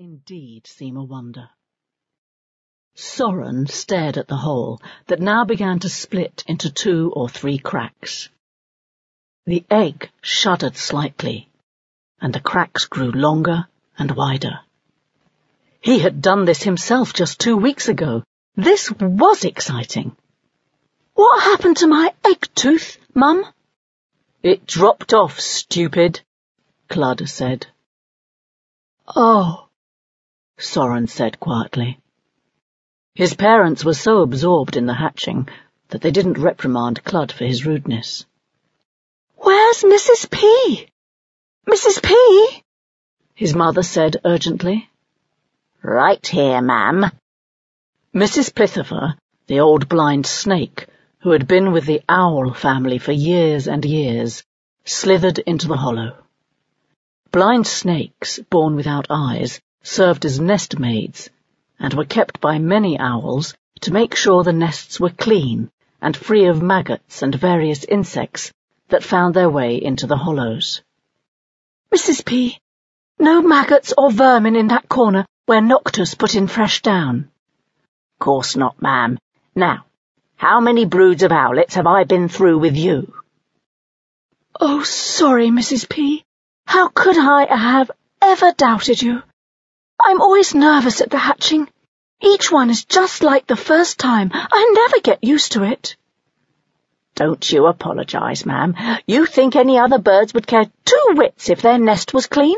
indeed seem a wonder. Soren stared at the hole that now began to split into two or three cracks. The egg shuddered slightly, and the cracks grew longer and wider. He had done this himself just two weeks ago. This was exciting. What happened to my egg tooth, Mum? It dropped off, stupid, Kludd said. Oh, Soren said quietly. His parents were so absorbed in the hatching that they didn't reprimand Kludd for his rudeness. Where's Mrs. P? Mrs. P? His mother said urgently. Right here, ma'am. Mrs. Plithiver, the old blind snake, who had been with the owl family for years and years, slithered into the hollow. Blind snakes, born without eyes, served as nest maids and were kept by many owls to make sure the nests were clean and free of maggots and various insects that found their way into the hollows. Mrs. P, no maggots or vermin in that corner where Noctus put in fresh down. Course not, ma'am. Now, how many broods of owlets have I been through with you? Oh, sorry, Mrs. P. How could I have ever doubted you? I'm always nervous at the hatching. Each one is just like the first time. I never get used to it. Don't you apologise, ma'am. You think any other birds would care two whits if their nest was clean?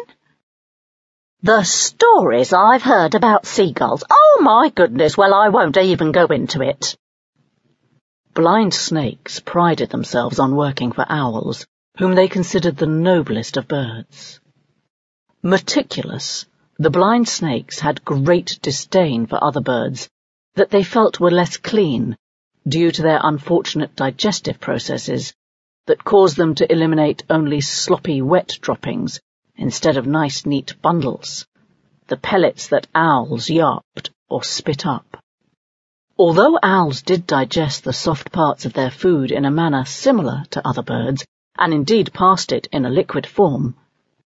The stories I've heard about seagulls. Oh, my goodness, well, I won't even go into it. Blind snakes prided themselves on working for owls, whom they considered the noblest of birds. Meticulous, the blind snakes had great disdain for other birds that they felt were less clean due to their unfortunate digestive processes that caused them to eliminate only sloppy wet droppings instead of nice neat bundles, the pellets that owls yarped or spit up. Although owls did digest the soft parts of their food in a manner similar to other birds, and indeed passed it in a liquid form,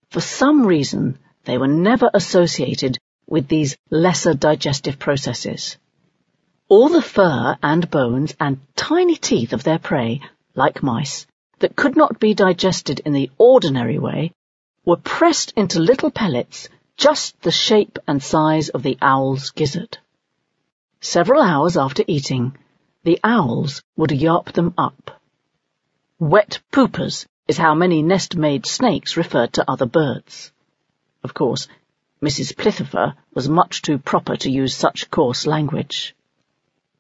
for some reason they were never associated with these lesser digestive processes. All the fur and bones and tiny teeth of their prey, like mice, that could not be digested in the ordinary way, were pressed into little pellets just the shape and size of the owl's gizzard. Several hours after eating, the owls would yarp them up. Wet poopers is how many nest-maid snakes referred to other birds. Of course, Mrs. Plithiver was much too proper to use such coarse language.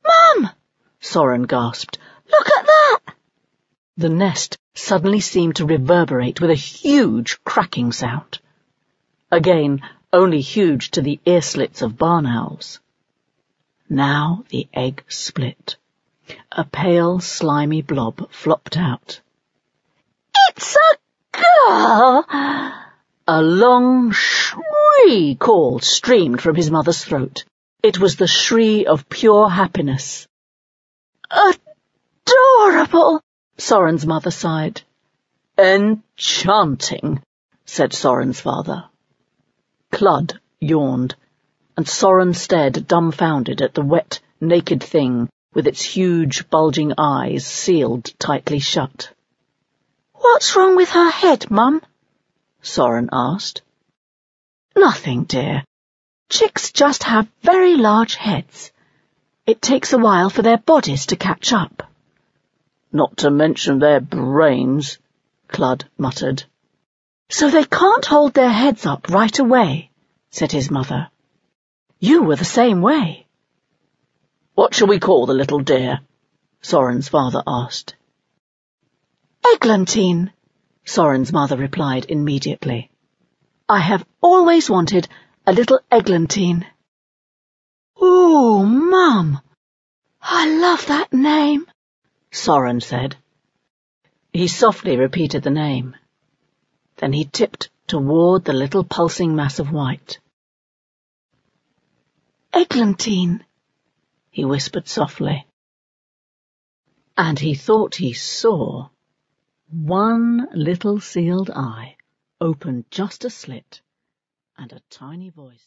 Mum! Soren gasped. Look at that! The nest suddenly seemed to reverberate with a huge cracking sound. Again, only huge to the ear slits of barn owls. Now the egg split. A pale, slimy blob flopped out. It's a girl! A long shriek call streamed from his mother's throat. It was the shriek of pure happiness. Adorable, Soren's mother sighed. Enchanting, said Soren's father. Kludd yawned, and Soren stared dumbfounded at the wet, naked thing with its huge, bulging eyes sealed tightly shut. What's wrong with her head, Mum? Soren asked. Nothing, dear. Chicks just have very large heads. It takes a while for their bodies to catch up. Not to mention their brains, Kludd muttered. So they can't hold their heads up right away, said his mother. You were the same way. What shall we call the little dear? Soren's father asked. Eglantine, Soren's mother replied immediately. I have always wanted a little eglantine. Oh, Mum, I love that name, Soren said. He softly repeated the name. Then he tipped toward the little pulsing mass of white. Eglantine, he whispered softly. And he thought he saw one little sealed eye opened just a slit, and a tiny voice